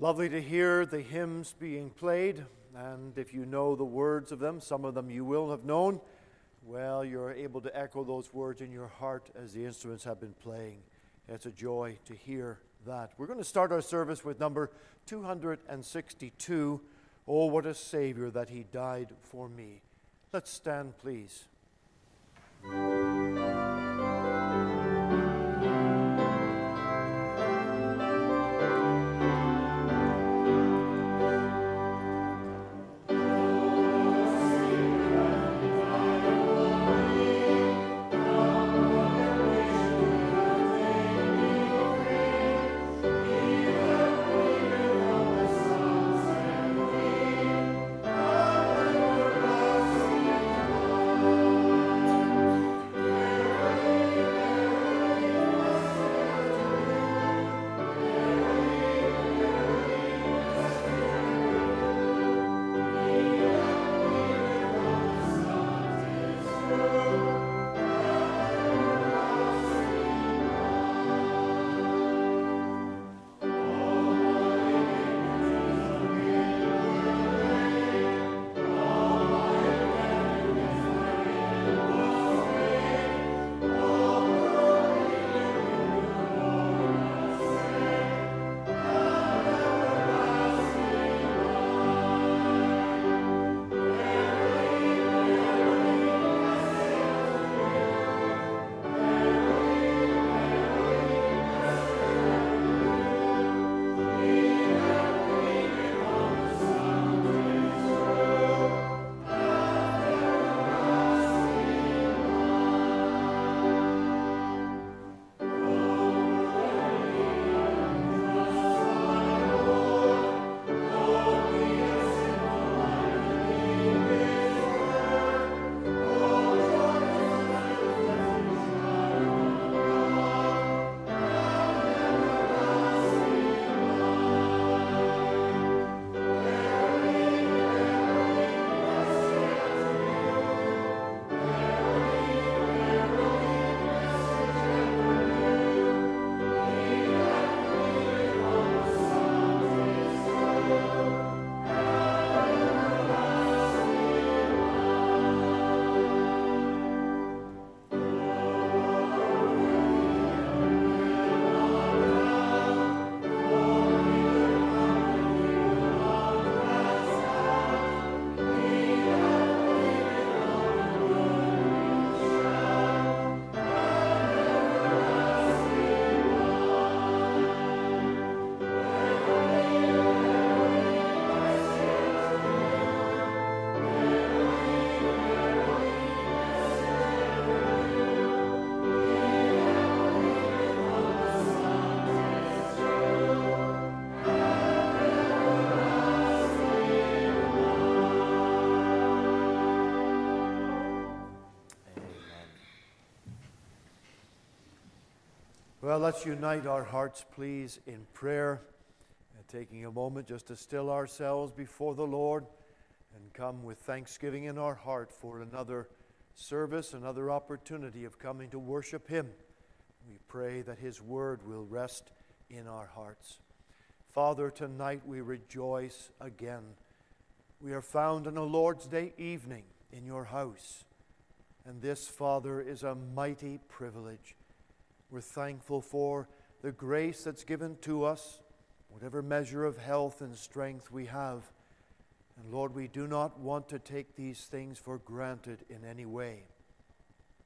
Lovely to hear the hymns being played, and if you know the words of them, some of them you will have known, well, you're able to echo those words in your heart as the instruments have been playing. It's a joy to hear that. We're going to start our service with number 262 Oh, what a Savior that He died for me. Let's stand, please. Let's unite our hearts, please, in prayer, and taking a moment just to still ourselves before the Lord and come with thanksgiving in our heart for another service, another opportunity of coming to worship Him. We pray that His word will rest in our hearts. Father, tonight we rejoice again. We are found on a Lord's Day evening in your house. And this, Father, is a mighty privilege. We're thankful for the grace that's given to us, whatever measure of health and strength we have. And Lord, we do not want to take these things for granted in any way.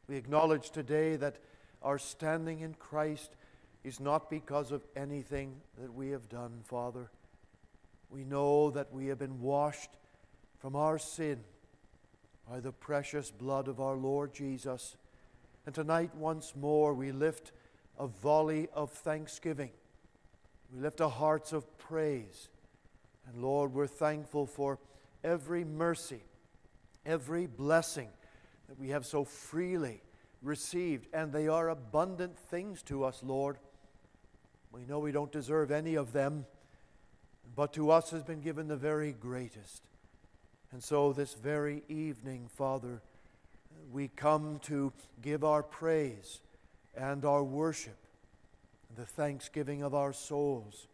We acknowledge today that our standing in Christ is not because of anything that we have done, Father. We know that we have been washed from our sin by the precious blood of our Lord Jesus. And tonight, once more, we lift a volley of thanksgiving. We lift our hearts of praise. And Lord, we're thankful for every mercy, every blessing that we have so freely received. And they are abundant things to us, Lord. We know we don't deserve any of them, but to us has been given the very greatest. And so, this very evening, Father, we come to give our praise and our worship, the thanksgiving of our souls.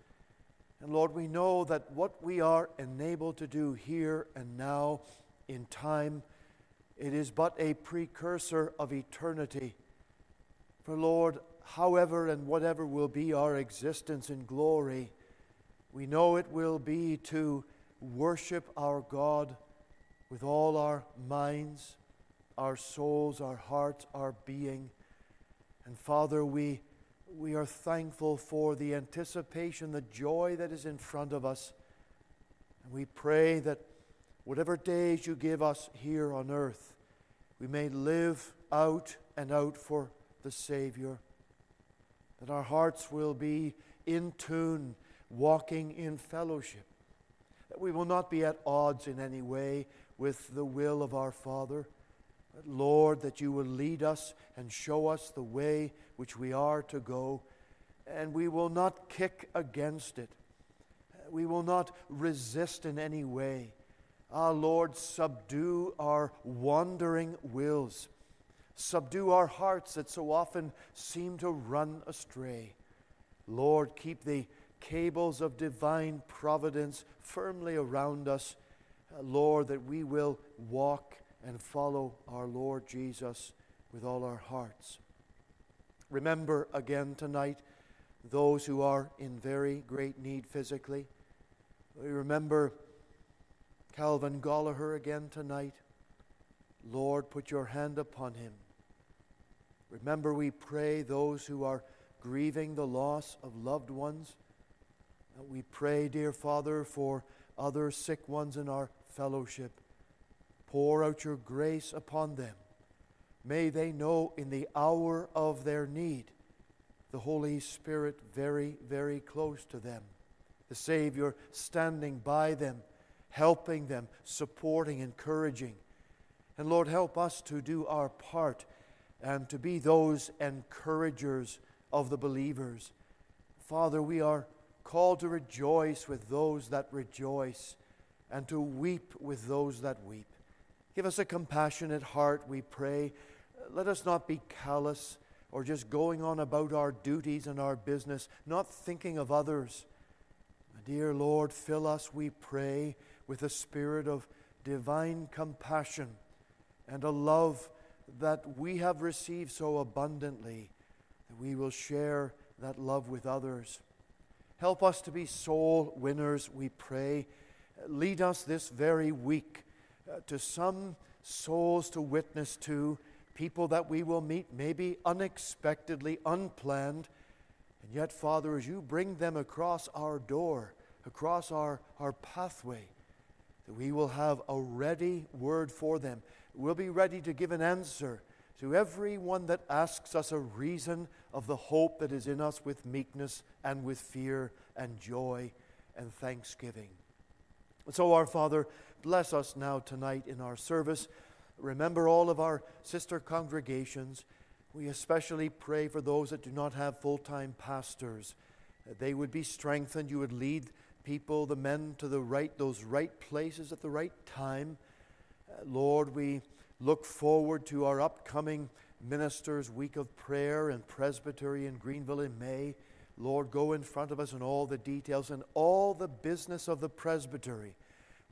And Lord, we know that what we are enabled to do here and now in time, it is but a precursor of eternity. For Lord, however and whatever will be our existence in glory, we know it will be to worship our God with all our minds, our souls, our hearts, our being. And Father, we we are thankful for the anticipation, the joy that is in front of us. And we pray that whatever days you give us here on earth, we may live out and out for the Savior. That our hearts will be in tune, walking in fellowship. That we will not be at odds in any way with the will of our Father Lord, that you will lead us and show us the way which we are to go, and we will not kick against it. We will not resist in any way. Ah, Lord, subdue our wandering wills. Subdue our hearts that so often seem to run astray. Lord, keep the cables of divine providence firmly around us. Lord, that we will walk and follow our Lord Jesus with all our hearts. Remember again tonight those who are in very great need physically. We remember Calvin Goligher again tonight. Lord, put your hand upon him. Remember, we pray those who are grieving the loss of loved ones. We pray, dear Father, for other sick ones in our fellowship. Pour out your grace upon them. May they know in the hour of their need the Holy Spirit very, very close to them. The Savior standing by them, helping them, supporting, encouraging. And Lord, help us to do our part and to be those encouragers of the believers. Father, we are called to rejoice with those that rejoice and to weep with those that weep. Give us a compassionate heart, we pray. Let us not be callous or just going on about our duties and our business, not thinking of others. Dear Lord, fill us, we pray, with a spirit of divine compassion and a love that we have received so abundantly that we will share that love with others. Help us to be soul winners, we pray. Lead us this very week uh, to some souls to witness to, people that we will meet maybe unexpectedly, unplanned. And yet, Father, as you bring them across our door, across our, our pathway, that we will have a ready word for them. We'll be ready to give an answer to everyone that asks us a reason of the hope that is in us with meekness and with fear and joy and thanksgiving. And So, our Father, bless us now tonight in our service. Remember all of our sister congregations. We especially pray for those that do not have full time pastors. That they would be strengthened. You would lead people, the men, to the right, those right places at the right time. Lord, we look forward to our upcoming ministers' week of prayer and presbytery in Greenville in May. Lord, go in front of us in all the details and all the business of the presbytery.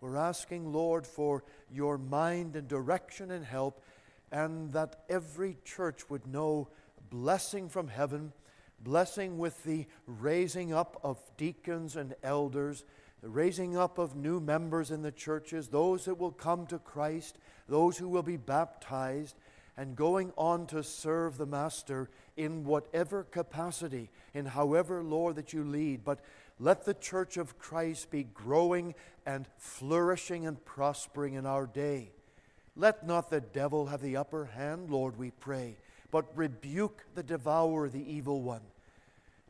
We're asking, Lord, for your mind and direction and help, and that every church would know blessing from heaven, blessing with the raising up of deacons and elders, the raising up of new members in the churches, those that will come to Christ, those who will be baptized, and going on to serve the Master in whatever capacity, in however, Lord, that you lead. But let the church of Christ be growing and flourishing and prospering in our day. Let not the devil have the upper hand, Lord, we pray, but rebuke the devourer, the evil one.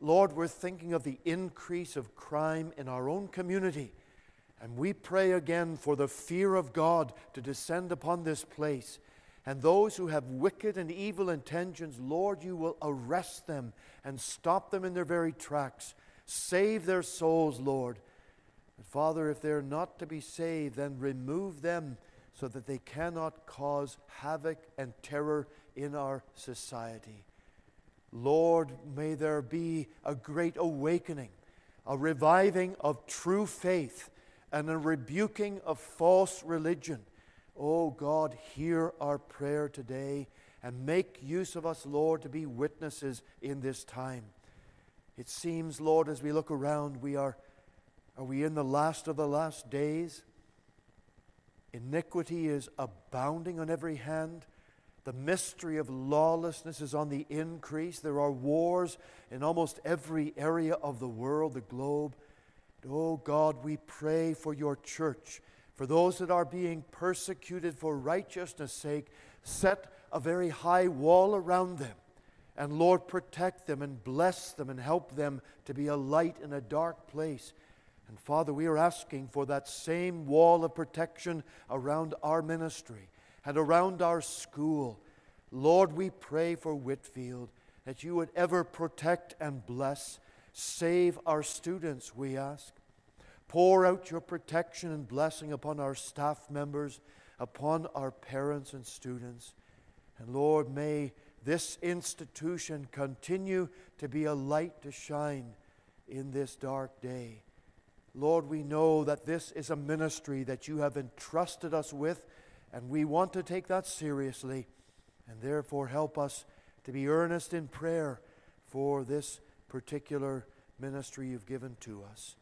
Lord, we're thinking of the increase of crime in our own community. And we pray again for the fear of God to descend upon this place. And those who have wicked and evil intentions, Lord, you will arrest them and stop them in their very tracks. Save their souls, Lord. And Father, if they're not to be saved, then remove them so that they cannot cause havoc and terror in our society. Lord, may there be a great awakening a reviving of true faith, and a rebuking of false religion. Oh God, hear our prayer today and make use of us, Lord, to be witnesses in this time. It seems, Lord, as we look around, we are, are we in the last of the last days? Iniquity is abounding on every hand. The mystery of lawlessness is on the increase. There are wars in almost every area of the world, the globe. Oh God, we pray for your church, for those that are being persecuted for righteousness' sake. Set a very high wall around them. And Lord, protect them and bless them and help them to be a light in a dark place. And Father, we are asking for that same wall of protection around our ministry and around our school. Lord, we pray for Whitefield that you would ever protect and bless. Save our students, we ask. Pour out your protection and blessing upon our staff members, upon our parents and students. And Lord, may this institution continue to be a light to shine in this dark day. Lord, we know that this is a ministry that you have entrusted us with, and we want to take that seriously. And therefore, help us to be earnest in prayer for this particular ministry you've given to us.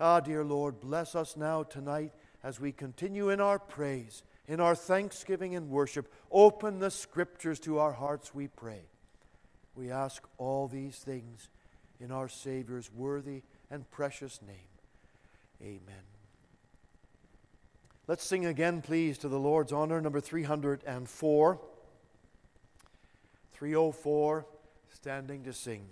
Ah, dear Lord, bless us now tonight as we continue in our praise, in our thanksgiving and worship. Open the scriptures to our hearts, we pray. We ask all these things in our Savior's worthy and precious name. Amen. Let's sing again, please, to the Lord's honor, number 304. 304, standing to sing.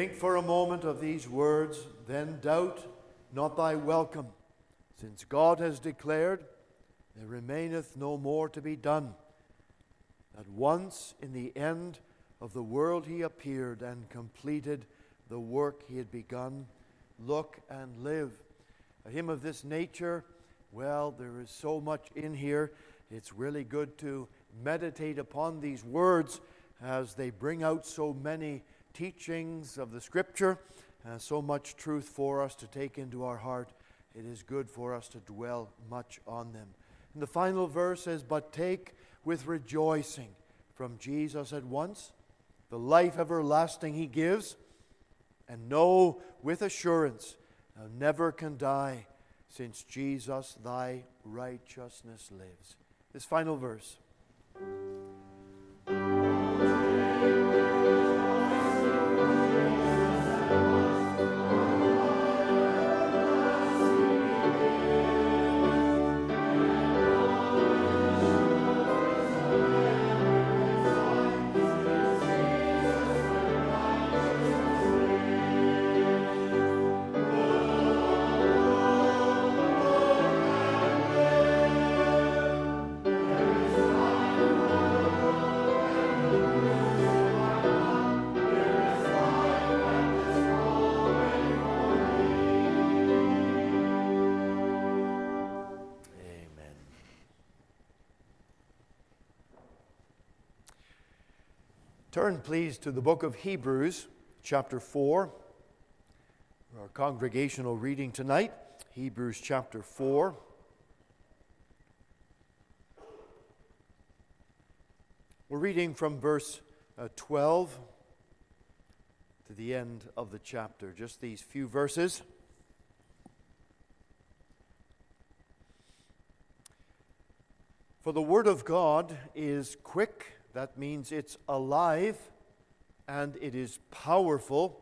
Think for a moment of these words, then doubt not thy welcome. Since God has declared, there remaineth no more to be done. That once in the end of the world he appeared and completed the work he had begun. look and live. A hymn of this nature, well, there is so much in here. It's really good to meditate upon these words as they bring out so many teachings of the Scripture and so much truth for us to take into our heart. It is good for us to dwell much on them. And the final verse says, But take with rejoicing from Jesus at once the life everlasting he gives, and know with assurance thou never can die, since Jesus thy righteousness lives. This final verse. Turn, please, to the book of Hebrews, chapter 4. Our congregational reading tonight, Hebrews chapter 4. We're reading from verse uh, 12 to the end of the chapter, just these few verses. For the Word of God is quick that means it's alive and it is powerful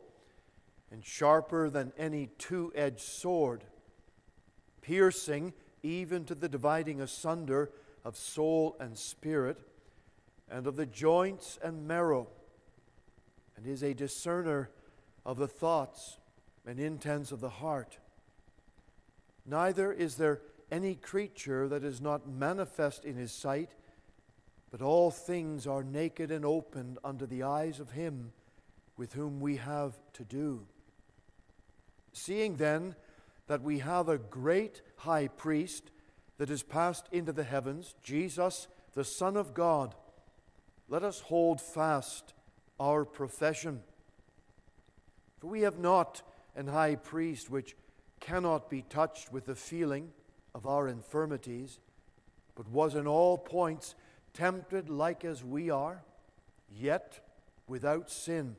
and sharper than any two edged sword, piercing even to the dividing asunder of soul and spirit, and of the joints and marrow, and is a discerner of the thoughts and intents of the heart. Neither is there any creature that is not manifest in his sight but all things are naked and opened under the eyes of him with whom we have to do. Seeing then that we have a great high priest that is passed into the heavens, Jesus, the Son of God, let us hold fast our profession. For we have not an high priest which cannot be touched with the feeling of our infirmities, but was in all points tempted like as we are, yet without sin.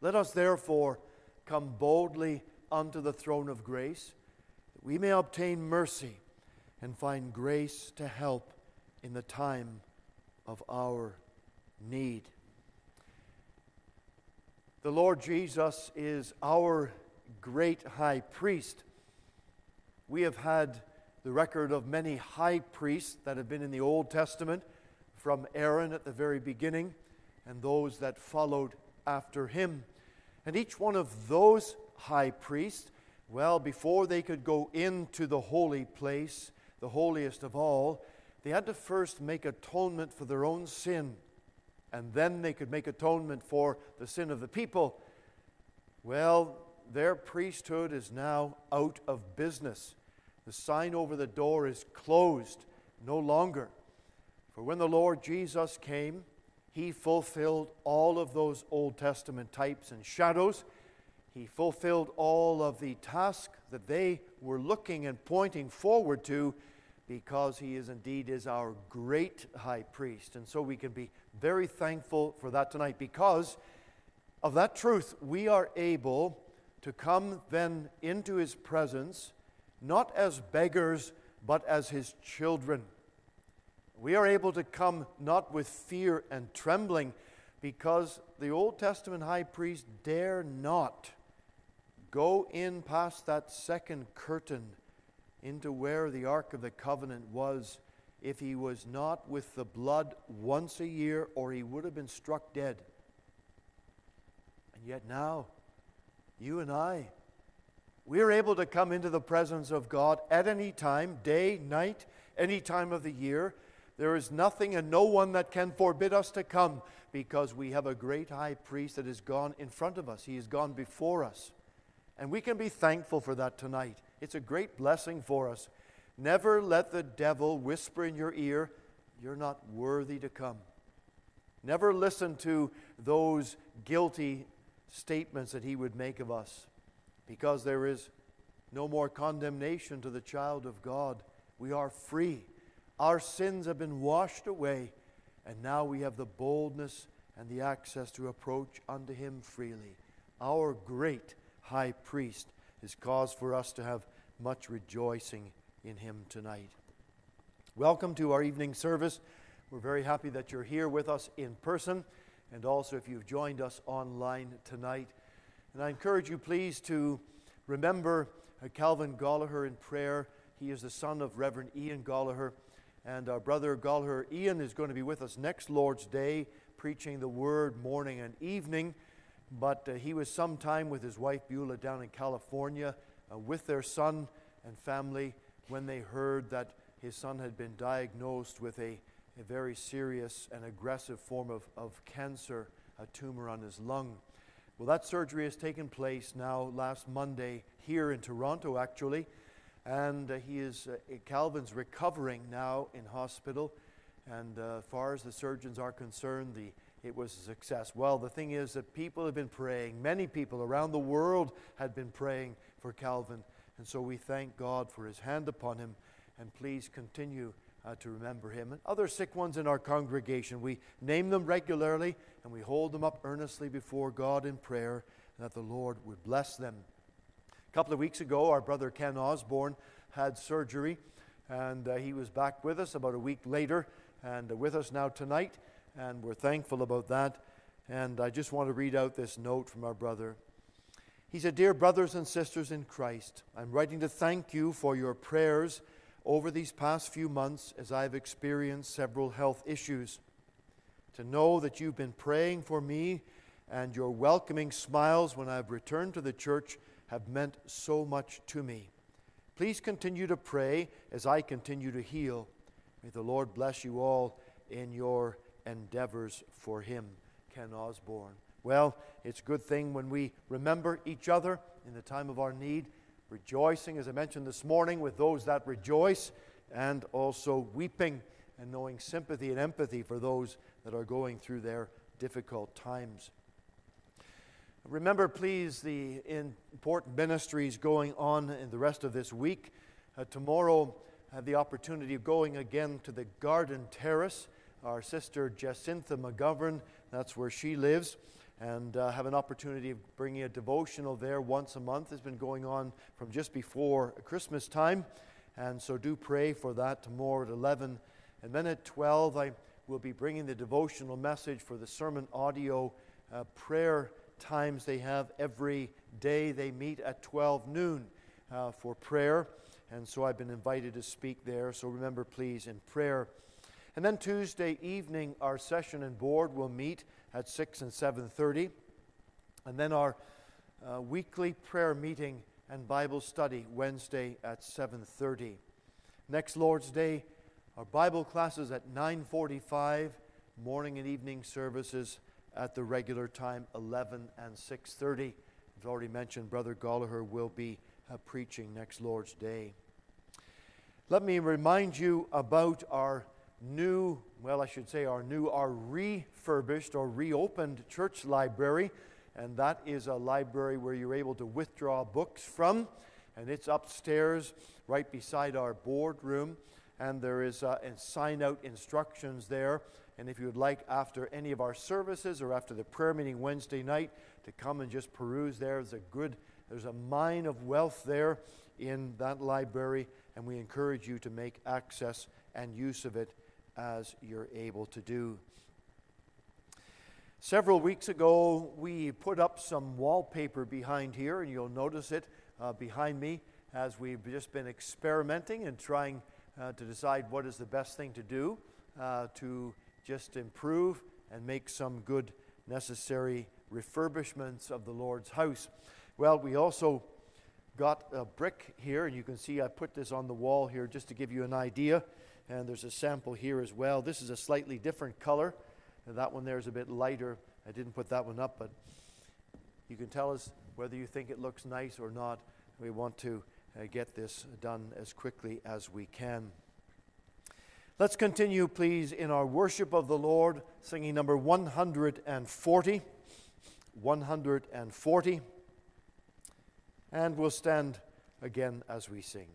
Let us therefore come boldly unto the throne of grace, that we may obtain mercy and find grace to help in the time of our need. The Lord Jesus is our great high priest. We have had the record of many high priests that have been in the Old Testament, from Aaron at the very beginning, and those that followed after him. And each one of those high priests, well, before they could go into the holy place, the holiest of all, they had to first make atonement for their own sin, and then they could make atonement for the sin of the people. Well, their priesthood is now out of business. The sign over the door is closed no longer. For when the Lord Jesus came, he fulfilled all of those Old Testament types and shadows. He fulfilled all of the task that they were looking and pointing forward to because he is indeed is our great high priest. And so we can be very thankful for that tonight because of that truth we are able to come then into his presence not as beggars, but as his children. We are able to come not with fear and trembling, because the Old Testament high priest dare not go in past that second curtain into where the Ark of the Covenant was if he was not with the blood once a year, or he would have been struck dead. And yet now, you and I, we're able to come into the presence of God at any time, day, night, any time of the year. There is nothing and no one that can forbid us to come because we have a great high priest that has gone in front of us. He has gone before us. And we can be thankful for that tonight. It's a great blessing for us. Never let the devil whisper in your ear, You're not worthy to come. Never listen to those guilty statements that he would make of us, because there is no more condemnation to the child of God. We are free. Our sins have been washed away, and now we have the boldness and the access to approach unto him freely. Our great high priest is cause for us to have much rejoicing in him tonight. Welcome to our evening service. We're very happy that you're here with us in person, and also if you've joined us online tonight. And I encourage you, please, to remember uh, Calvin Goligher in prayer. He is the son of Reverend Ian Goligher. And our brother Goligher Ian is going to be with us next Lord's Day, preaching the word morning and evening. But uh, he was sometime with his wife Beulah down in California uh, with their son and family when they heard that his son had been diagnosed with a a very serious and aggressive form of, of cancer, a tumor on his lung. Well, that surgery has taken place now last Monday here in Toronto, actually, and uh, he is, uh, Calvin's recovering now in hospital. And uh, as far as the surgeons are concerned, the, it was a success. Well, the thing is that people have been praying. Many people around the world had been praying for Calvin. And so we thank God for his hand upon him. And please continue uh, to remember him. And other sick ones in our congregation, we name them regularly and we hold them up earnestly before God in prayer that the Lord would bless them. A couple of weeks ago, our brother Ken Osborne had surgery and uh, he was back with us about a week later and uh, with us now tonight, and we're thankful about that. And I just want to read out this note from our brother. He said, Dear brothers and sisters in Christ, I'm writing to thank you for your prayers over these past few months as I've experienced several health issues. To know that you've been praying for me and your welcoming smiles when I've returned to the church have meant so much to me. Please continue to pray as I continue to heal. May the Lord bless you all in your endeavors for Him. Ken Osborne. Well, it's a good thing when we remember each other in the time of our need rejoicing, as I mentioned this morning, with those that rejoice, and also weeping and knowing sympathy and empathy for those that are going through their difficult times. Remember, please, the important ministries going on in the rest of this week. Uh, tomorrow, I have the opportunity of going again to the Garden Terrace. Our sister Jacintha McGovern, that's where she lives and uh, have an opportunity of bringing a devotional there once a month. It's been going on from just before Christmas time, and so do pray for that tomorrow at 11. And then at 12, I will be bringing the devotional message for the sermon audio uh, prayer times they have every day. They meet at 12 noon uh, for prayer, and so I've been invited to speak there. So remember, please, in prayer. And then Tuesday evening, our session and board will meet at 6 and 7.30. And then our uh, weekly prayer meeting and Bible study Wednesday at 7.30. Next Lord's Day, our Bible classes at 9.45, morning and evening services at the regular time 11 and 6.30. I've already mentioned Brother Goligher will be uh, preaching next Lord's Day. Let me remind you about our new, well, I should say our new, our refurbished or reopened church library. And that is a library where you're able to withdraw books from. And it's upstairs right beside our boardroom. And there is uh, sign out instructions there. And if you would like, after any of our services or after the prayer meeting Wednesday night, to come and just peruse there, there's a good, there's a mine of wealth there in that library. And we encourage you to make access and use of it as you're able to do. Several weeks ago, we put up some wallpaper behind here, and you'll notice it uh, behind me as we've just been experimenting and trying uh, to decide what is the best thing to do uh, to just improve and make some good, necessary refurbishments of the Lord's house. Well, we also got a brick here, and you can see I put this on the wall here just to give you an idea and there's a sample here as well. This is a slightly different color. And that one there is a bit lighter. I didn't put that one up, but you can tell us whether you think it looks nice or not. We want to uh, get this done as quickly as we can. Let's continue, please, in our worship of the Lord, singing number 140. 140. And we'll stand again as we sing.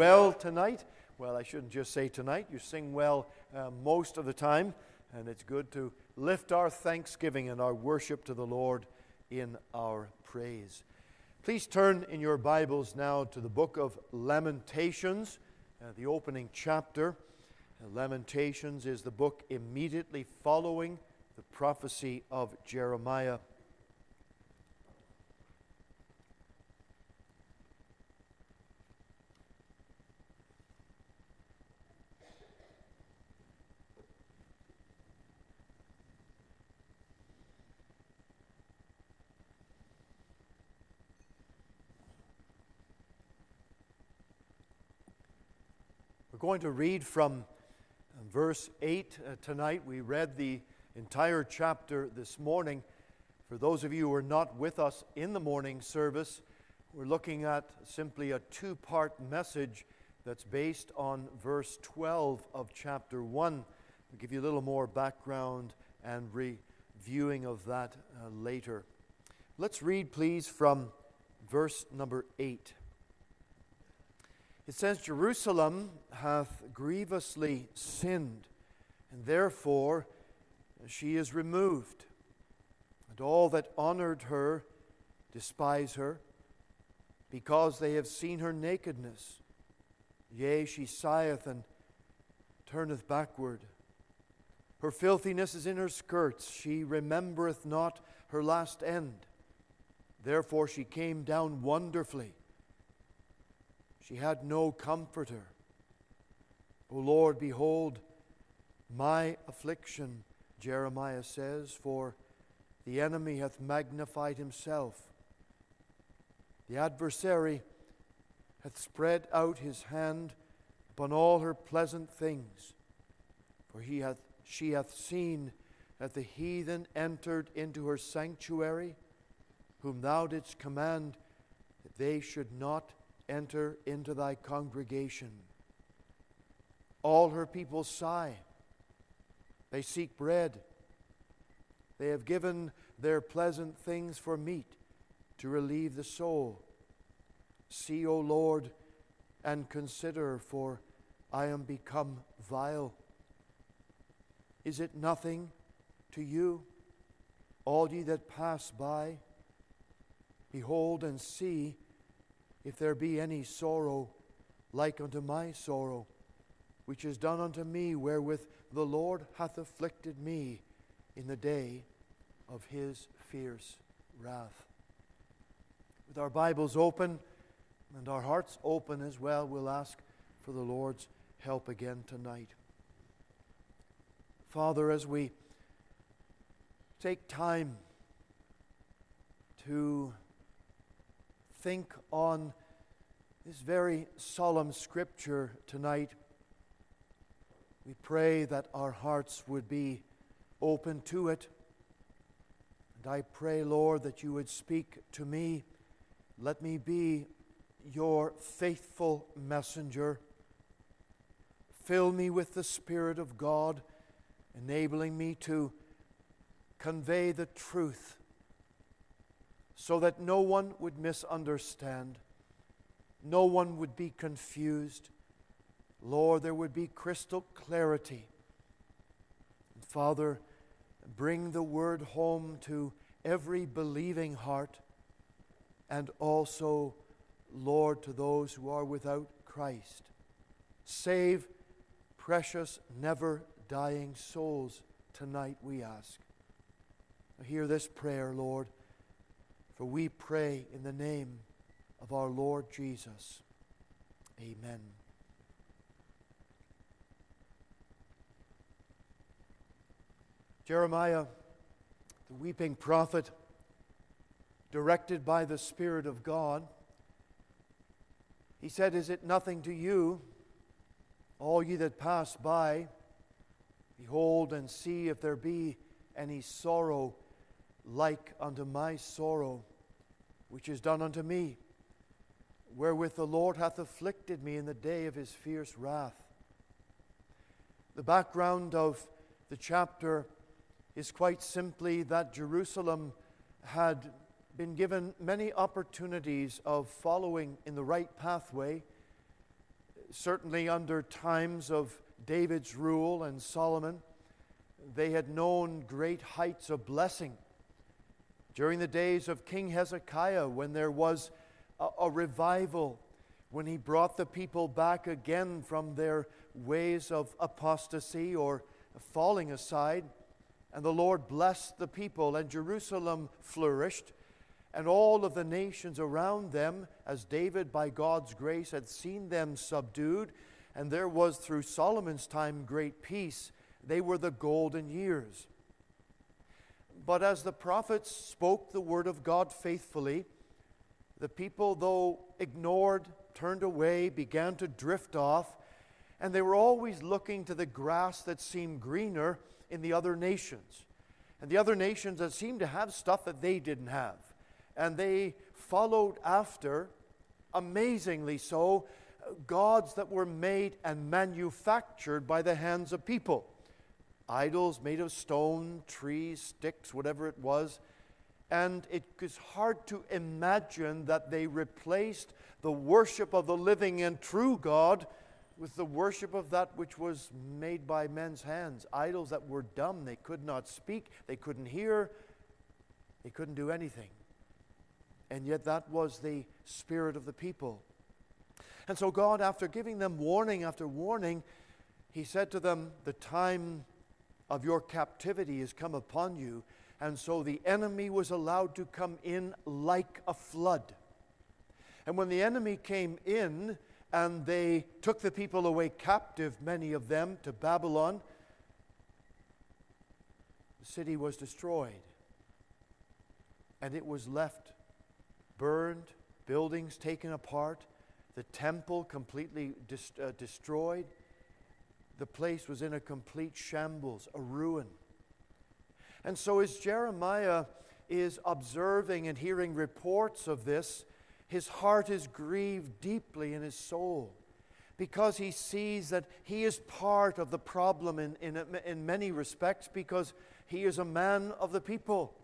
Well tonight. Well, I shouldn't just say tonight. You sing well uh, most of the time, and it's good to lift our thanksgiving and our worship to the Lord in our praise. Please turn in your Bibles now to the book of Lamentations, uh, the opening chapter. Uh, Lamentations is the book immediately following the prophecy of Jeremiah. Going to read from uh, verse 8 uh, tonight. We read the entire chapter this morning. For those of you who are not with us in the morning service, we're looking at simply a two part message that's based on verse 12 of chapter 1. We'll give you a little more background and reviewing of that uh, later. Let's read, please, from verse number 8. It says, Jerusalem hath grievously sinned, and therefore she is removed. And all that honored her despise her, because they have seen her nakedness. Yea, she sigheth and turneth backward. Her filthiness is in her skirts. She remembereth not her last end. Therefore she came down wonderfully. She had no comforter. O Lord, behold, my affliction, Jeremiah says, for the enemy hath magnified himself. The adversary hath spread out his hand upon all her pleasant things, for he hath, she hath seen that the heathen entered into her sanctuary, whom thou didst command that they should not enter into thy congregation. All her people sigh. They seek bread. They have given their pleasant things for meat to relieve the soul. See, O Lord, and consider, for I am become vile. Is it nothing to you, all ye that pass by? Behold and see if there be any sorrow like unto my sorrow, which is done unto me, wherewith the Lord hath afflicted me in the day of his fierce wrath. With our Bibles open and our hearts open as well, we'll ask for the Lord's help again tonight. Father, as we take time to think on this very solemn scripture tonight, we pray that our hearts would be open to it. And I pray, Lord, that you would speak to me. Let me be your faithful messenger. Fill me with the Spirit of God, enabling me to convey the truth so that no one would misunderstand, no one would be confused. Lord, there would be crystal clarity. And Father, bring the word home to every believing heart and also, Lord, to those who are without Christ. Save precious, never dying souls tonight, we ask. Hear this prayer, Lord. For we pray in the name of our Lord Jesus. Amen. Jeremiah, the weeping prophet, directed by the Spirit of God, he said, Is it nothing to you, all ye that pass by? Behold and see if there be any sorrow like unto my sorrow which is done unto me, wherewith the Lord hath afflicted me in the day of his fierce wrath. The background of the chapter is quite simply that Jerusalem had been given many opportunities of following in the right pathway, certainly under times of David's rule and Solomon. They had known great heights of blessing during the days of King Hezekiah, when there was a, a revival, when he brought the people back again from their ways of apostasy or falling aside, and the Lord blessed the people, and Jerusalem flourished, and all of the nations around them, as David, by God's grace, had seen them subdued, and there was through Solomon's time great peace. They were the golden years. But as the prophets spoke the word of God faithfully, the people, though ignored, turned away, began to drift off, and they were always looking to the grass that seemed greener in the other nations. And the other nations that seemed to have stuff that they didn't have. And they followed after, amazingly so, gods that were made and manufactured by the hands of people idols made of stone, trees, sticks, whatever it was. And it is hard to imagine that they replaced the worship of the living and true God with the worship of that which was made by men's hands. Idols that were dumb, they could not speak, they couldn't hear, they couldn't do anything. And yet that was the spirit of the people. And so God, after giving them warning after warning, He said to them, The time of your captivity has come upon you. And so the enemy was allowed to come in like a flood. And when the enemy came in and they took the people away captive, many of them, to Babylon, the city was destroyed and it was left burned, buildings taken apart, the temple completely uh, destroyed. The place was in a complete shambles, a ruin. And so, as Jeremiah is observing and hearing reports of this, his heart is grieved deeply in his soul because he sees that he is part of the problem in, in, in many respects because he is a man of the people.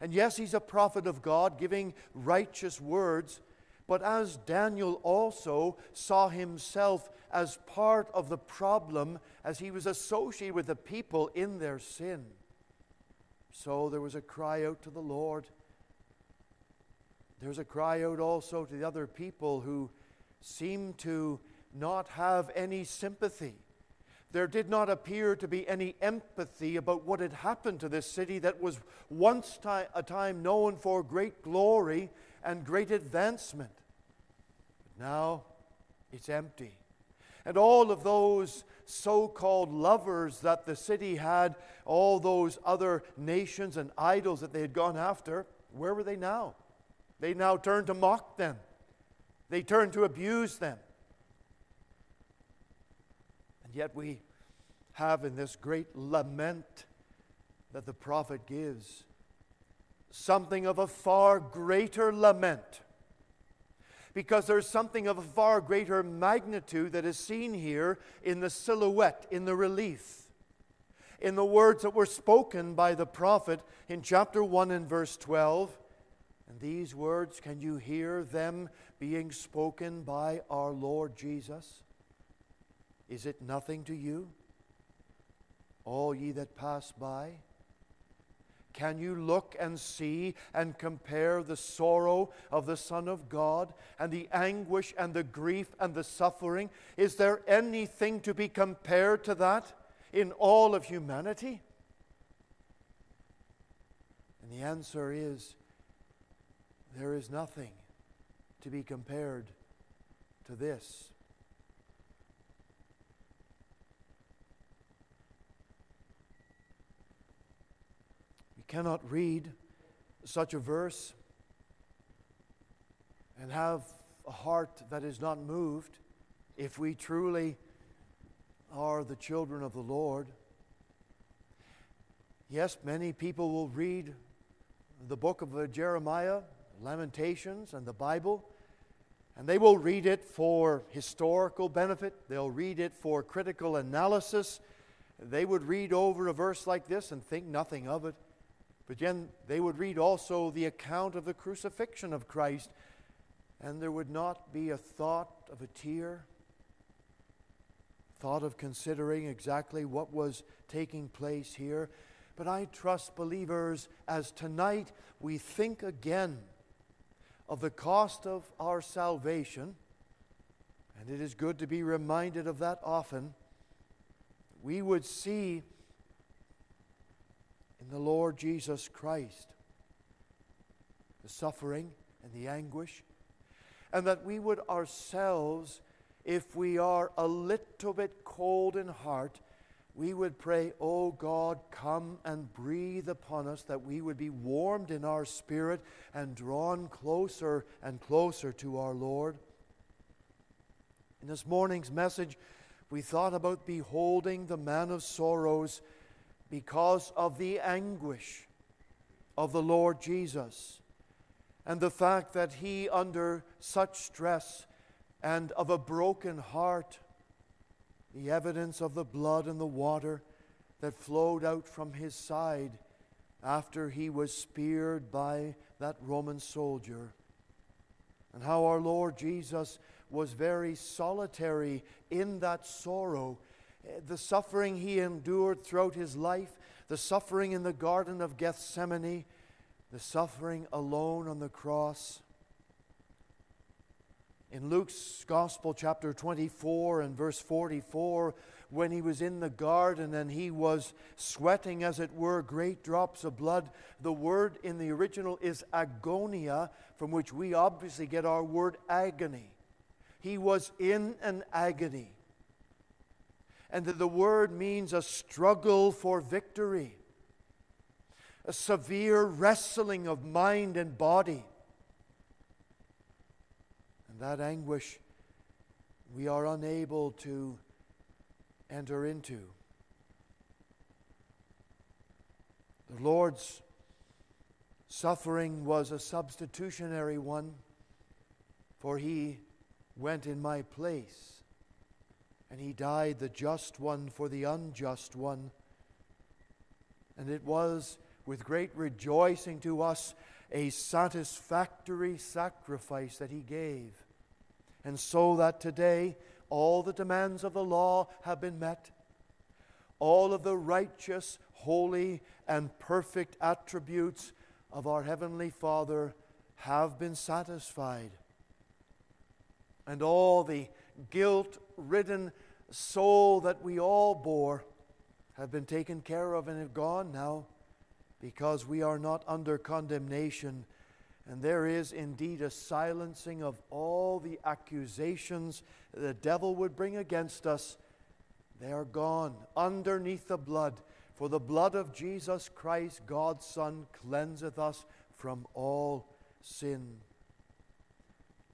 And yes, he's a prophet of God giving righteous words, but as Daniel also saw himself as part of the problem as he was associated with the people in their sin. So there was a cry out to the Lord. There's a cry out also to the other people who seem to not have any sympathy there did not appear to be any empathy about what had happened to this city that was once a time known for great glory and great advancement. But now it's empty. And all of those so called lovers that the city had, all those other nations and idols that they had gone after, where were they now? They now turned to mock them, they turned to abuse them. And yet we have in this great lament that the prophet gives something of a far greater lament. Because there's something of a far greater magnitude that is seen here in the silhouette, in the relief, in the words that were spoken by the prophet in chapter 1 and verse 12. And these words, can you hear them being spoken by our Lord Jesus? Is it nothing to you? All ye that pass by? Can you look and see and compare the sorrow of the Son of God and the anguish and the grief and the suffering? Is there anything to be compared to that in all of humanity? And the answer is there is nothing to be compared to this. Cannot read such a verse and have a heart that is not moved if we truly are the children of the Lord. Yes, many people will read the book of Jeremiah, Lamentations, and the Bible, and they will read it for historical benefit, they'll read it for critical analysis. They would read over a verse like this and think nothing of it. But then they would read also the account of the crucifixion of Christ, and there would not be a thought of a tear, thought of considering exactly what was taking place here. But I trust believers as tonight we think again of the cost of our salvation, and it is good to be reminded of that often, we would see the Lord Jesus Christ, the suffering and the anguish, and that we would ourselves, if we are a little bit cold in heart, we would pray, Oh God, come and breathe upon us, that we would be warmed in our spirit and drawn closer and closer to our Lord. In this morning's message, we thought about beholding the man of sorrows because of the anguish of the Lord Jesus and the fact that he, under such stress and of a broken heart, the evidence of the blood and the water that flowed out from his side after he was speared by that Roman soldier, and how our Lord Jesus was very solitary in that sorrow the suffering he endured throughout his life, the suffering in the Garden of Gethsemane, the suffering alone on the cross. In Luke's Gospel, chapter 24 and verse 44, when he was in the garden and he was sweating, as it were, great drops of blood, the word in the original is agonia, from which we obviously get our word agony. He was in an agony and that the word means a struggle for victory. a severe wrestling of mind and body. And that anguish we are unable to enter into. The Lord's suffering was a substitutionary one, for he went in my place, and he died the just one for the unjust one. And it was with great rejoicing to us a satisfactory sacrifice that he gave. And so that today all the demands of the law have been met, all of the righteous, holy, and perfect attributes of our Heavenly Father have been satisfied. And all the guilt ridden soul that we all bore have been taken care of and have gone now because we are not under condemnation. And there is indeed a silencing of all the accusations the devil would bring against us. They are gone underneath the blood. For the blood of Jesus Christ, God's Son, cleanseth us from all sin.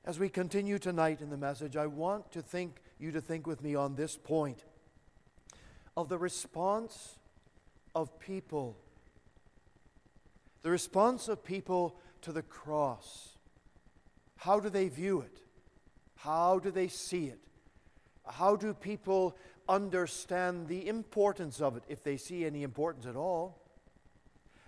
As we continue tonight in the message, I want to think you to think with me on this point of the response of people the response of people to the cross. How do they view it? How do they see it? How do people understand the importance of it, if they see any importance at all?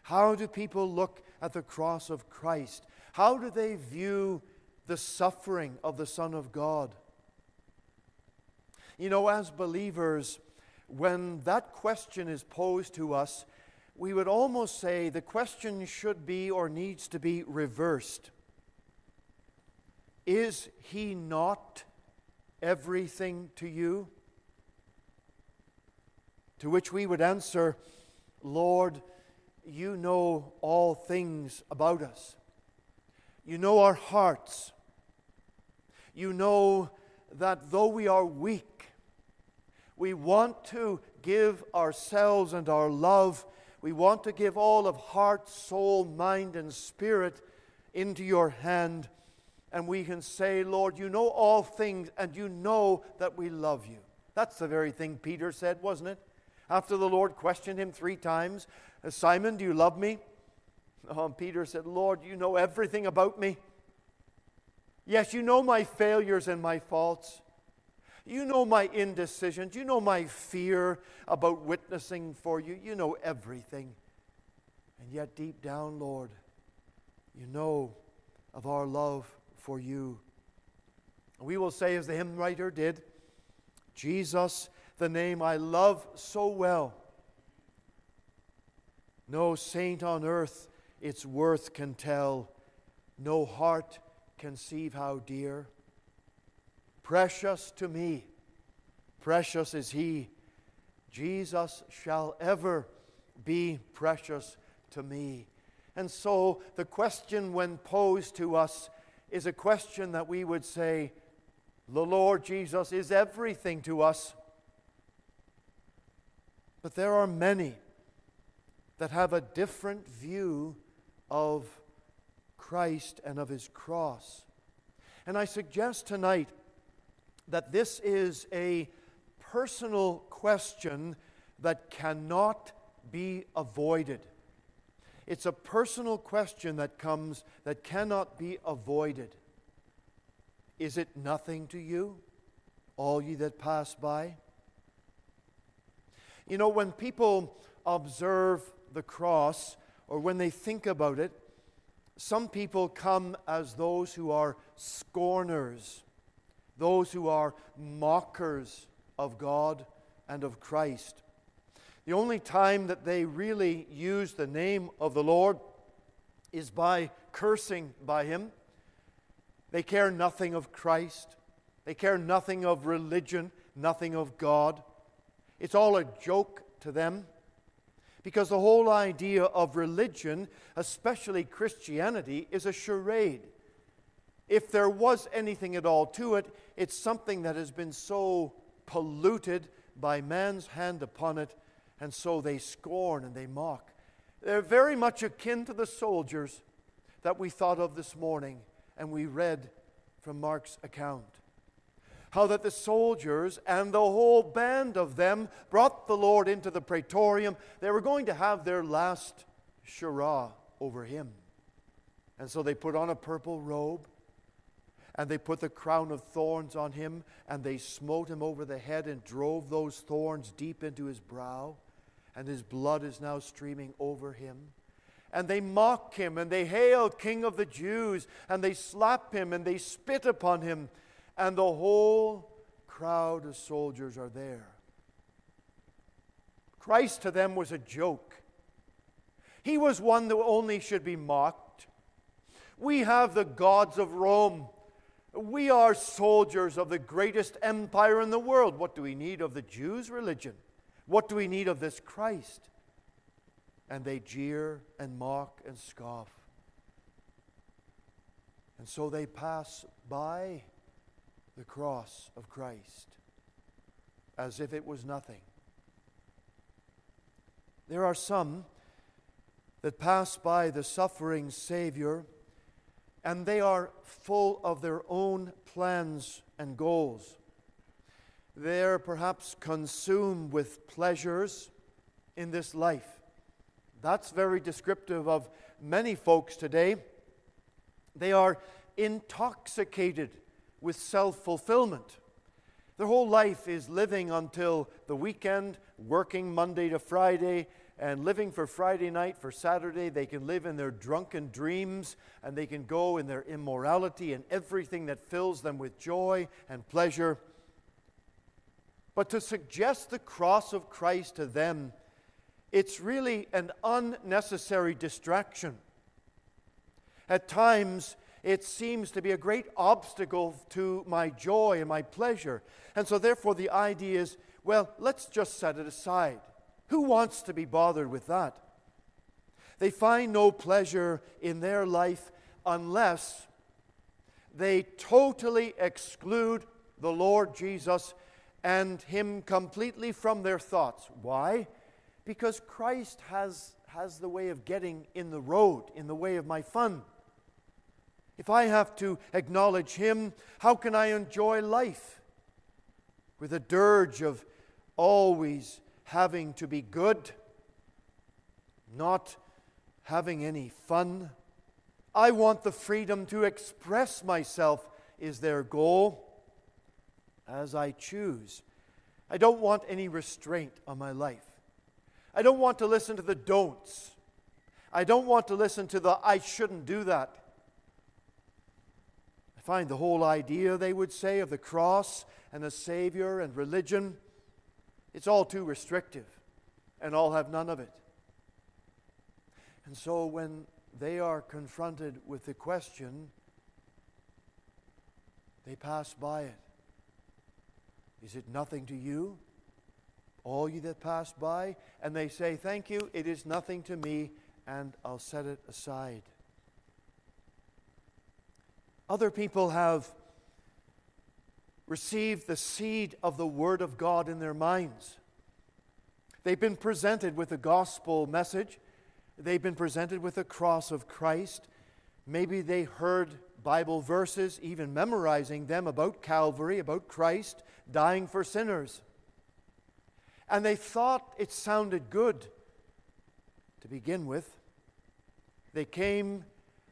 How do people look at the cross of Christ? How do they view the suffering of the Son of God? You know, as believers, when that question is posed to us, we would almost say the question should be or needs to be reversed. Is he not everything to you? To which we would answer, Lord, you know all things about us. You know our hearts. You know that though we are weak, we want to give ourselves and our love we want to give all of heart, soul, mind, and spirit into your hand. And we can say, Lord, you know all things, and you know that we love you. That's the very thing Peter said, wasn't it? After the Lord questioned him three times Simon, do you love me? Oh, Peter said, Lord, you know everything about me. Yes, you know my failures and my faults. You know my indecisions. You know my fear about witnessing for you. You know everything. And yet, deep down, Lord, you know of our love for you. We will say, as the hymn writer did, Jesus, the name I love so well. No saint on earth its worth can tell, no heart conceive how dear. Precious to me, precious is He. Jesus shall ever be precious to me. And so the question, when posed to us, is a question that we would say, The Lord Jesus is everything to us. But there are many that have a different view of Christ and of his cross. And I suggest tonight that this is a personal question that cannot be avoided. It's a personal question that comes that cannot be avoided. Is it nothing to you, all ye that pass by? You know, when people observe the cross or when they think about it, some people come as those who are scorners those who are mockers of God and of Christ. The only time that they really use the name of the Lord is by cursing by Him. They care nothing of Christ, they care nothing of religion, nothing of God. It's all a joke to them. Because the whole idea of religion, especially Christianity, is a charade if there was anything at all to it, it's something that has been so polluted by man's hand upon it, and so they scorn and they mock. They're very much akin to the soldiers that we thought of this morning and we read from Mark's account. How that the soldiers and the whole band of them brought the Lord into the praetorium. They were going to have their last Shirah over him. And so they put on a purple robe and they put the crown of thorns on him and they smote him over the head and drove those thorns deep into his brow and his blood is now streaming over him. And they mock him and they hail King of the Jews and they slap him and they spit upon him and the whole crowd of soldiers are there. Christ to them was a joke. He was one that only should be mocked. We have the gods of Rome. We are soldiers of the greatest empire in the world. What do we need of the Jews' religion? What do we need of this Christ? And they jeer and mock and scoff. And so they pass by the cross of Christ as if it was nothing. There are some that pass by the suffering Savior and they are full of their own plans and goals. They're perhaps consumed with pleasures in this life. That's very descriptive of many folks today. They are intoxicated with self fulfillment. Their whole life is living until the weekend, working Monday to Friday, and living for Friday night, for Saturday. They can live in their drunken dreams, and they can go in their immorality and everything that fills them with joy and pleasure. But to suggest the cross of Christ to them, it's really an unnecessary distraction. At times, it seems to be a great obstacle to my joy and my pleasure. And so, therefore, the idea is well, let's just set it aside. Who wants to be bothered with that? They find no pleasure in their life unless they totally exclude the Lord Jesus and Him completely from their thoughts. Why? Because Christ has, has the way of getting in the road, in the way of my fun. If I have to acknowledge Him, how can I enjoy life? With a dirge of always having to be good, not having any fun. I want the freedom to express myself, is their goal as I choose. I don't want any restraint on my life. I don't want to listen to the don'ts. I don't want to listen to the I shouldn't do that. I find the whole idea, they would say, of the cross and the Savior and religion, it's all too restrictive, and I'll have none of it. And so when they are confronted with the question, they pass by it. Is it nothing to you? All you that pass by? And they say, Thank you, it is nothing to me, and I'll set it aside. Other people have received the seed of the Word of God in their minds. They've been presented with a gospel message. They've been presented with the cross of Christ. Maybe they heard Bible verses, even memorizing them about Calvary, about Christ dying for sinners. And they thought it sounded good to begin with. They came,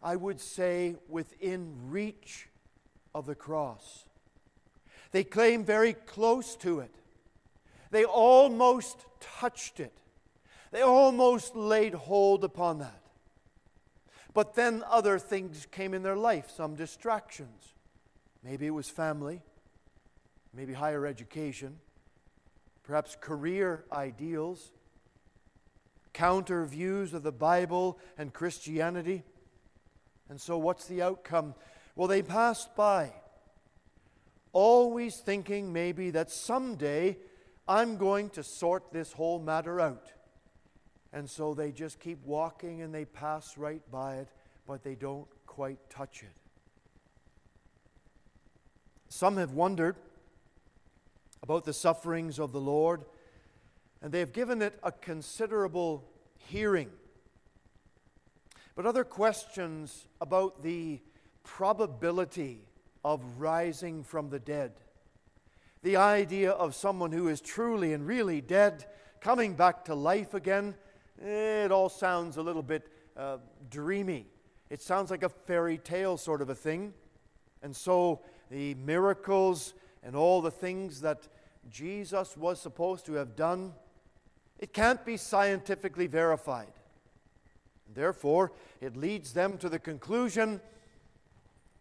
I would say, within reach of the cross. They came very close to it. They almost touched it. They almost laid hold upon that. But then other things came in their life, some distractions. Maybe it was family, maybe higher education, perhaps career ideals, counter views of the Bible and Christianity. And so, what's the outcome? Well, they passed by, always thinking maybe that someday I'm going to sort this whole matter out. And so they just keep walking and they pass right by it, but they don't quite touch it. Some have wondered about the sufferings of the Lord, and they have given it a considerable hearing. But other questions about the probability of rising from the dead. The idea of someone who is truly and really dead coming back to life again, it all sounds a little bit uh, dreamy. It sounds like a fairy tale sort of a thing. And so the miracles and all the things that Jesus was supposed to have done, it can't be scientifically verified. Therefore, it leads them to the conclusion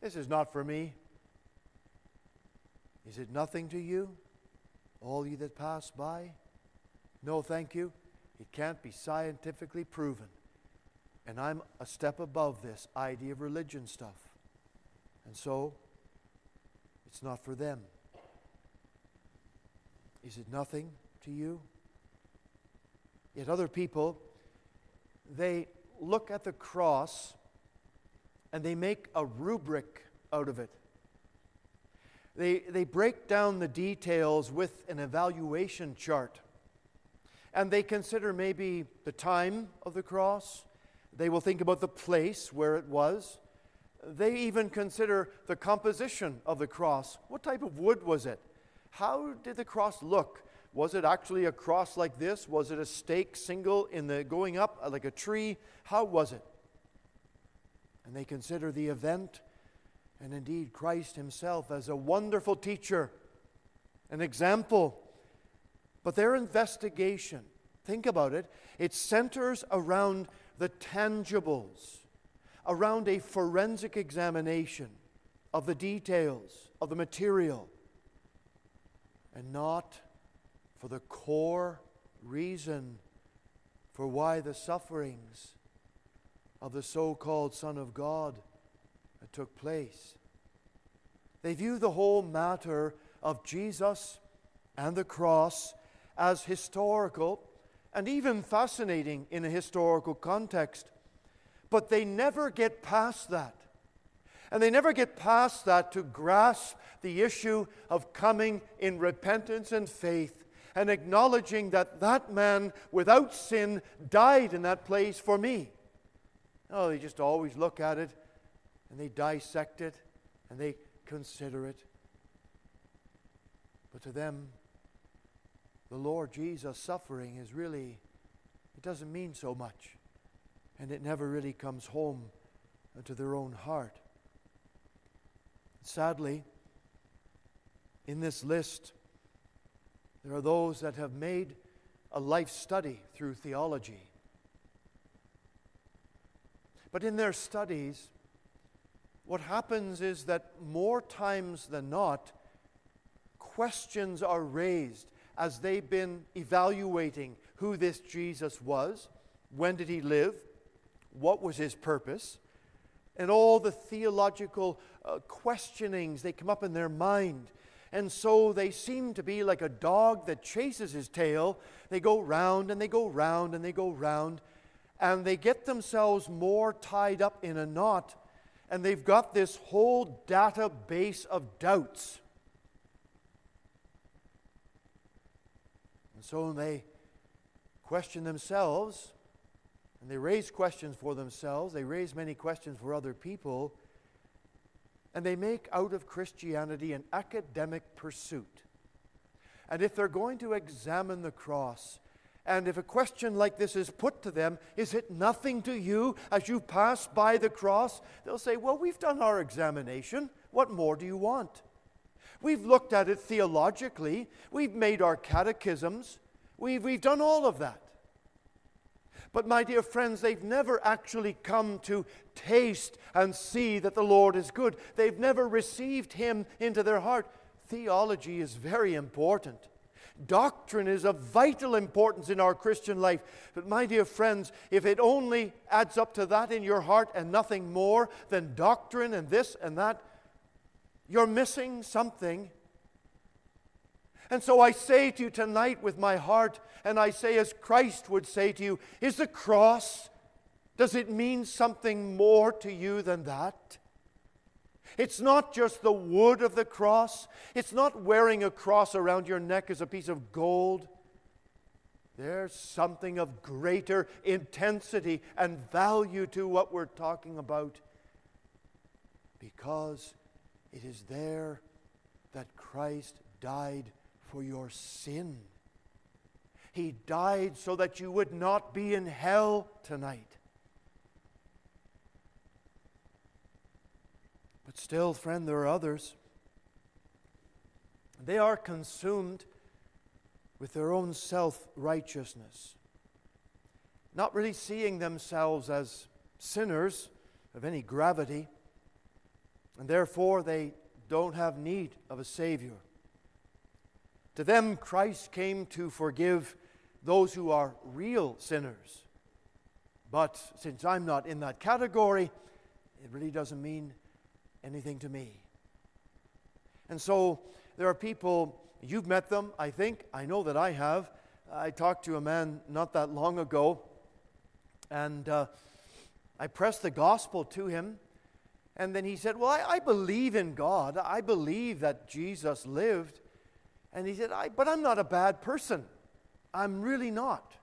this is not for me. Is it nothing to you, all ye that pass by? No, thank you. It can't be scientifically proven. And I'm a step above this idea of religion stuff. And so, it's not for them. Is it nothing to you? Yet other people, they look at the cross and they make a rubric out of it. They, they break down the details with an evaluation chart. And they consider maybe the time of the cross. They will think about the place where it was. They even consider the composition of the cross. What type of wood was it? How did the cross look? Was it actually a cross like this? Was it a stake single in the going up uh, like a tree? How was it? And they consider the event and indeed Christ himself as a wonderful teacher, an example. But their investigation, think about it, it centers around the tangibles, around a forensic examination of the details of the material, and not for the core reason for why the sufferings of the so called Son of God took place. They view the whole matter of Jesus and the cross as historical and even fascinating in a historical context. But they never get past that. And they never get past that to grasp the issue of coming in repentance and faith and acknowledging that that man without sin died in that place for me. Oh, they just always look at it and they dissect it and they consider it. But to them, the Lord Jesus suffering is really, it doesn't mean so much. And it never really comes home to their own heart. Sadly, in this list, there are those that have made a life study through theology. But in their studies, what happens is that more times than not, questions are raised as they've been evaluating who this Jesus was, when did he live, what was his purpose, and all the theological uh, questionings they come up in their mind and so they seem to be like a dog that chases his tail. They go round and they go round and they go round, and they get themselves more tied up in a knot, and they've got this whole database of doubts. And so they question themselves, and they raise questions for themselves, they raise many questions for other people and they make out of Christianity an academic pursuit. And if they're going to examine the cross, and if a question like this is put to them, is it nothing to you as you pass by the cross? They'll say, Well, we've done our examination. What more do you want? We've looked at it theologically, we've made our catechisms, we've, we've done all of that. But, my dear friends, they've never actually come to taste and see that the Lord is good. They've never received Him into their heart. Theology is very important. Doctrine is of vital importance in our Christian life. But, my dear friends, if it only adds up to that in your heart and nothing more than doctrine and this and that, you're missing something and so I say to you tonight with my heart, and I say as Christ would say to you, is the cross, does it mean something more to you than that? It's not just the wood of the cross. It's not wearing a cross around your neck as a piece of gold. there's something of greater intensity and value to what we're talking about because it is there that Christ died for your sin. He died so that you would not be in hell tonight. But still, friend, there are others. They are consumed with their own self righteousness, not really seeing themselves as sinners of any gravity, and therefore they don't have need of a Savior. To them, Christ came to forgive those who are real sinners. But since I'm not in that category, it really doesn't mean anything to me. And so there are people, you've met them, I think. I know that I have. I talked to a man not that long ago, and uh, I pressed the gospel to him. And then he said, Well, I, I, believe in God. I believe that Jesus lived. And he said, I, But I'm not a bad person. I'm really not.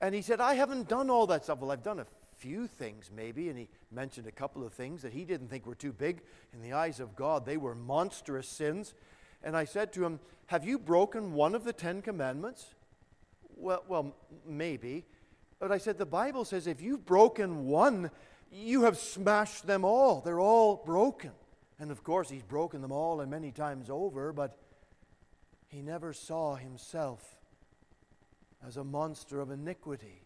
And he said, I haven't done all that stuff. Well, I've done a few things, maybe. And he mentioned a couple of things that he didn't think were too big in the eyes of God. They were monstrous sins. And I said to him, Have you broken one of the Ten Commandments? Well, well, maybe. But I said, The Bible says if you've broken one, you have smashed them all. They're all broken. And of course, he's broken them all and many times over, but he never saw himself as a monster of iniquity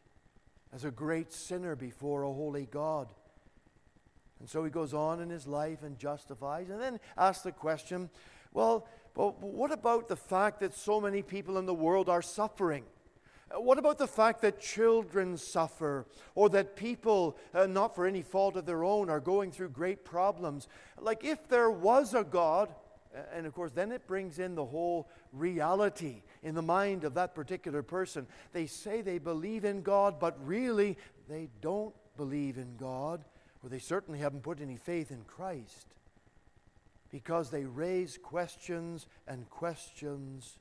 as a great sinner before a holy God. And so he goes on in his life and justifies, and then asks the question well, but what about the fact that so many people in the world are suffering? What about the fact that children suffer, or that people, uh, not for any fault of their own, are going through great problems? Like, if there was a God, and of course, then it brings in the whole reality in the mind of that particular person. They say they believe in God, but really they don't believe in God, or they certainly haven't put any faith in Christ because they raise questions and questions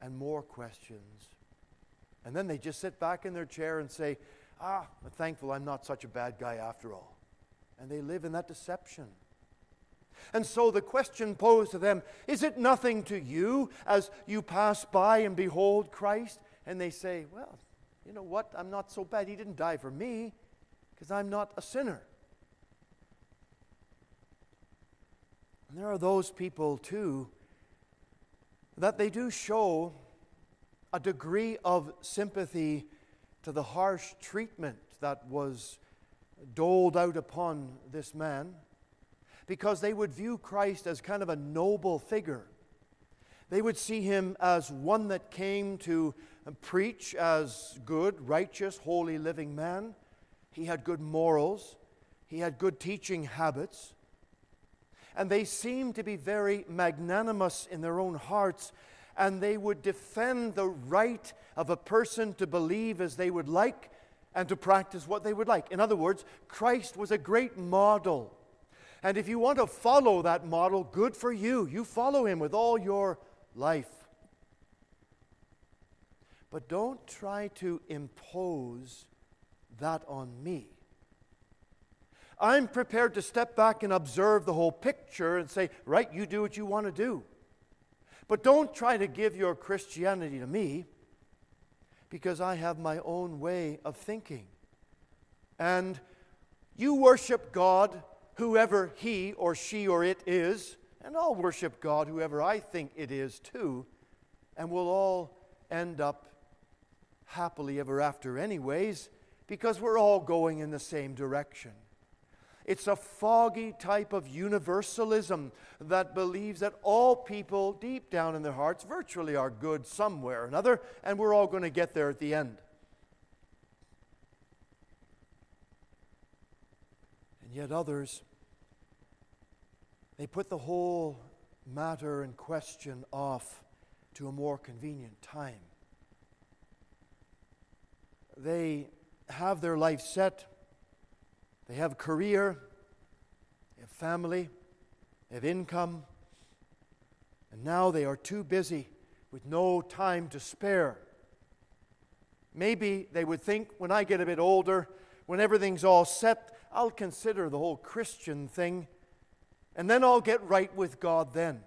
and more questions. And then they just sit back in their chair and say, Ah, I'm thankful I'm not such a bad guy after all. And they live in that deception. And so the question posed to them is it nothing to you as you pass by and behold Christ? And they say, well, you know what? I'm not so bad. He didn't die for me because I'm not a sinner. And there are those people, too, that they do show a degree of sympathy to the harsh treatment that was doled out upon this man because they would view Christ as kind of a noble figure. They would see him as one that came to preach as good, righteous, holy living man. He had good morals, he had good teaching habits. And they seemed to be very magnanimous in their own hearts, and they would defend the right of a person to believe as they would like and to practice what they would like. In other words, Christ was a great model and if you want to follow that model, good for you. You follow him with all your life. But don't try to impose that on me. I'm prepared to step back and observe the whole picture and say, right, you do what you want to do. But don't try to give your Christianity to me because I have my own way of thinking. And you worship God whoever he or she or it is, and I'll worship God, whoever I think it is too, and we'll all end up happily ever after, anyways, because we're all going in the same direction. It's a foggy type of universalism that believes that all people, deep down in their hearts, virtually are good somewhere or another, and we're all going to get there at the end. And yet others they put the whole matter in question off to a more convenient time. They have their life set, they have career, they have family, they have income, and now they are too busy with no time to spare. Maybe they would think when I get a bit older, when everything's all set, I'll consider the whole Christian thing, and then I'll get right with God then.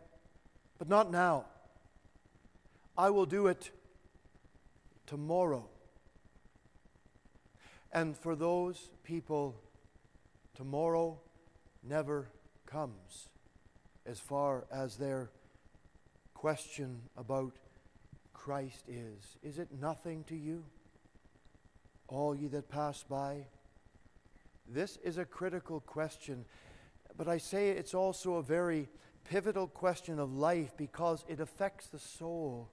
But not now. I will do it tomorrow. And for those people, tomorrow never comes as far as their question about Christ is. Is it nothing to you, all ye that pass by? This is a critical question, but I say it's also a very pivotal question of life because it affects the soul.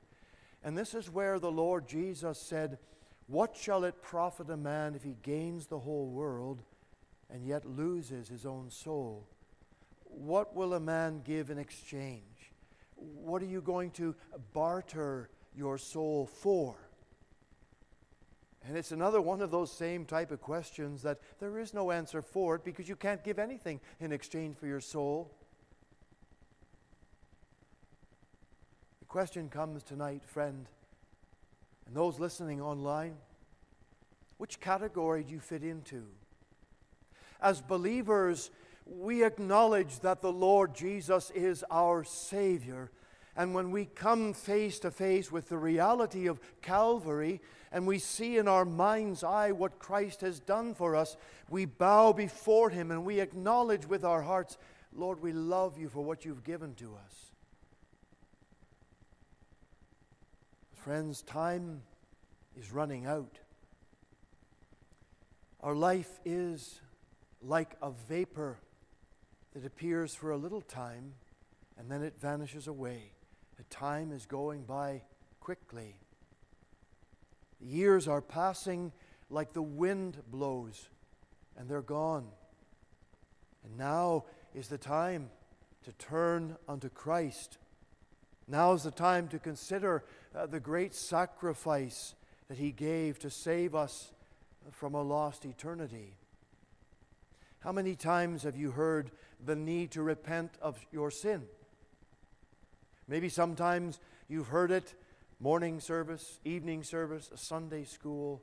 And this is where the Lord Jesus said, What shall it profit a man if he gains the whole world and yet loses his own soul? What will a man give in exchange? What are you going to barter your soul for? And it's another one of those same type of questions that there is no answer for it because you can't give anything in exchange for your soul. The question comes tonight, friend, and those listening online which category do you fit into? As believers, we acknowledge that the Lord Jesus is our Savior. And when we come face to face with the reality of Calvary and we see in our mind's eye what Christ has done for us, we bow before Him and we acknowledge with our hearts, Lord, we love you for what you've given to us. Friends, time is running out. Our life is like a vapor that appears for a little time and then it vanishes away. The time is going by quickly. The years are passing like the wind blows and they're gone. And now is the time to turn unto Christ. Now is the time to consider uh, the great sacrifice that He gave to save us from a lost eternity. How many times have you heard the need to repent of your sin? Maybe sometimes you've heard it morning service, evening service, a Sunday school,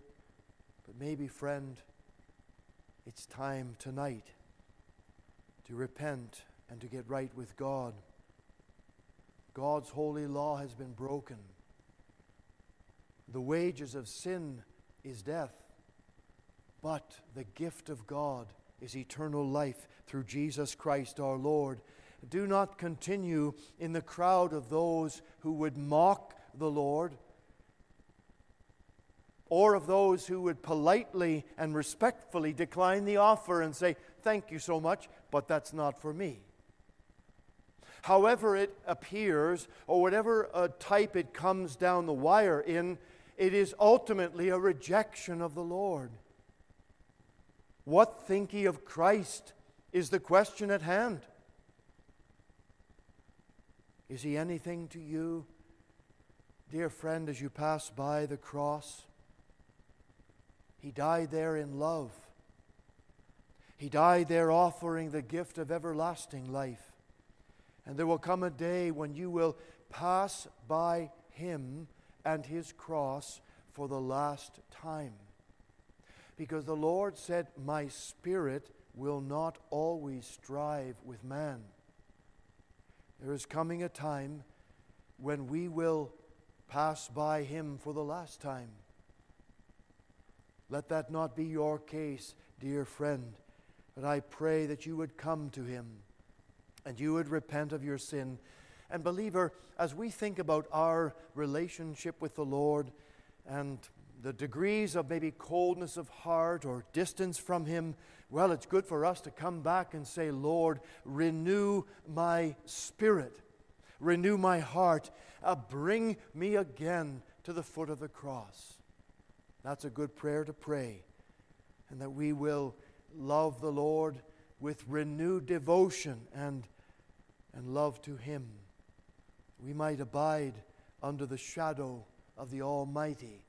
but maybe, friend, it's time tonight to repent and to get right with God. God's holy law has been broken. The wages of sin is death, but the gift of God is eternal life through Jesus Christ our Lord. Do not continue in the crowd of those who would mock the Lord or of those who would politely and respectfully decline the offer and say, Thank you so much, but that's not for me. However, it appears, or whatever uh, type it comes down the wire in, it is ultimately a rejection of the Lord. What think ye of Christ is the question at hand. Is he anything to you, dear friend, as you pass by the cross? He died there in love. He died there offering the gift of everlasting life. And there will come a day when you will pass by him and his cross for the last time because the Lord said, My spirit will not always strive with man. There is coming a time when we will pass by him for the last time. Let that not be your case, dear friend, but I pray that you would come to him and you would repent of your sin. And, believer, as we think about our relationship with the Lord and the degrees of maybe coldness of heart or distance from Him, well, it's good for us to come back and say, Lord, renew my spirit, renew my heart, uh, bring me again to the foot of the cross. That's a good prayer to pray. And that we will love the Lord with renewed devotion and, and love to Him. We might abide under the shadow of the Almighty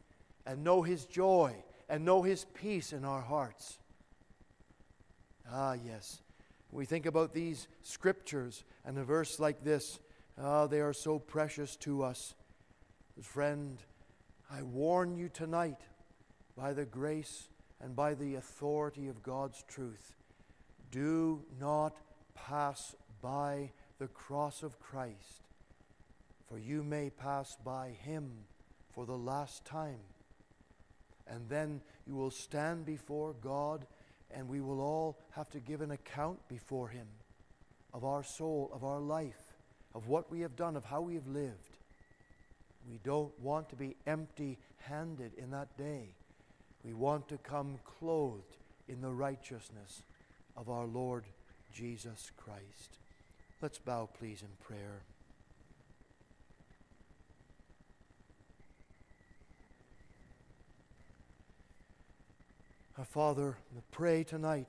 and know His joy and know His peace in our hearts. Ah, yes. We think about these scriptures and a verse like this. Ah, they are so precious to us. Friend, I warn you tonight by the grace and by the authority of God's truth, do not pass by the cross of Christ, for you may pass by him for the last time. And then you will stand before God, and we will all have to give an account before him of our soul, of our life, of what we have done, of how we have lived. We don't want to be empty handed in that day. We want to come clothed in the righteousness of our Lord Jesus Christ. Let's bow, please, in prayer. Our Father, we pray tonight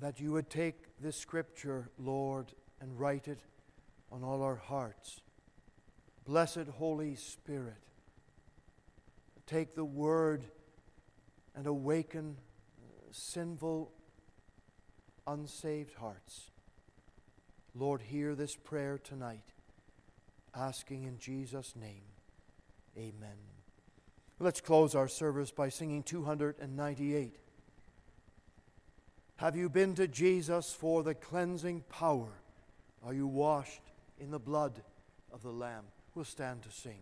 that you would take this scripture, Lord, and write it on all our hearts. Blessed Holy Spirit, take the word and awaken uh, sinful, unsaved hearts. Lord, hear this prayer tonight, asking in Jesus' name. Amen. Let's close our service by singing 298. Have you been to Jesus for the cleansing power? Are you washed in the blood of the Lamb? We'll stand to sing.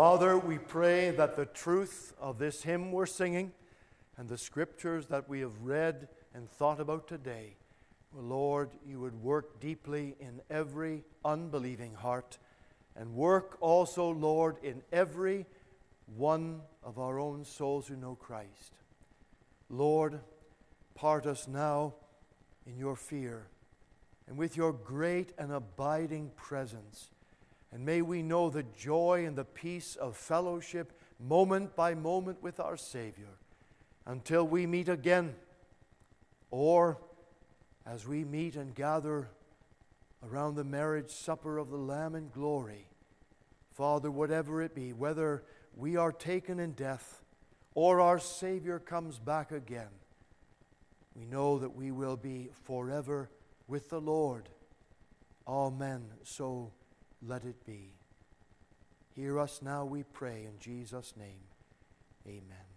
Father, we pray that the truth of this hymn we're singing and the scriptures that we have read and thought about today, Lord, you would work deeply in every unbelieving heart and work also, Lord, in every one of our own souls who know Christ. Lord, part us now in your fear and with your great and abiding presence and may we know the joy and the peace of fellowship moment by moment with our Savior until we meet again, or as we meet and gather around the marriage supper of the Lamb in glory. Father, whatever it be, whether we are taken in death or our Savior comes back again, we know that we will be forever with the Lord. Amen. So let it be. Hear us now, we pray, in Jesus' name. Amen.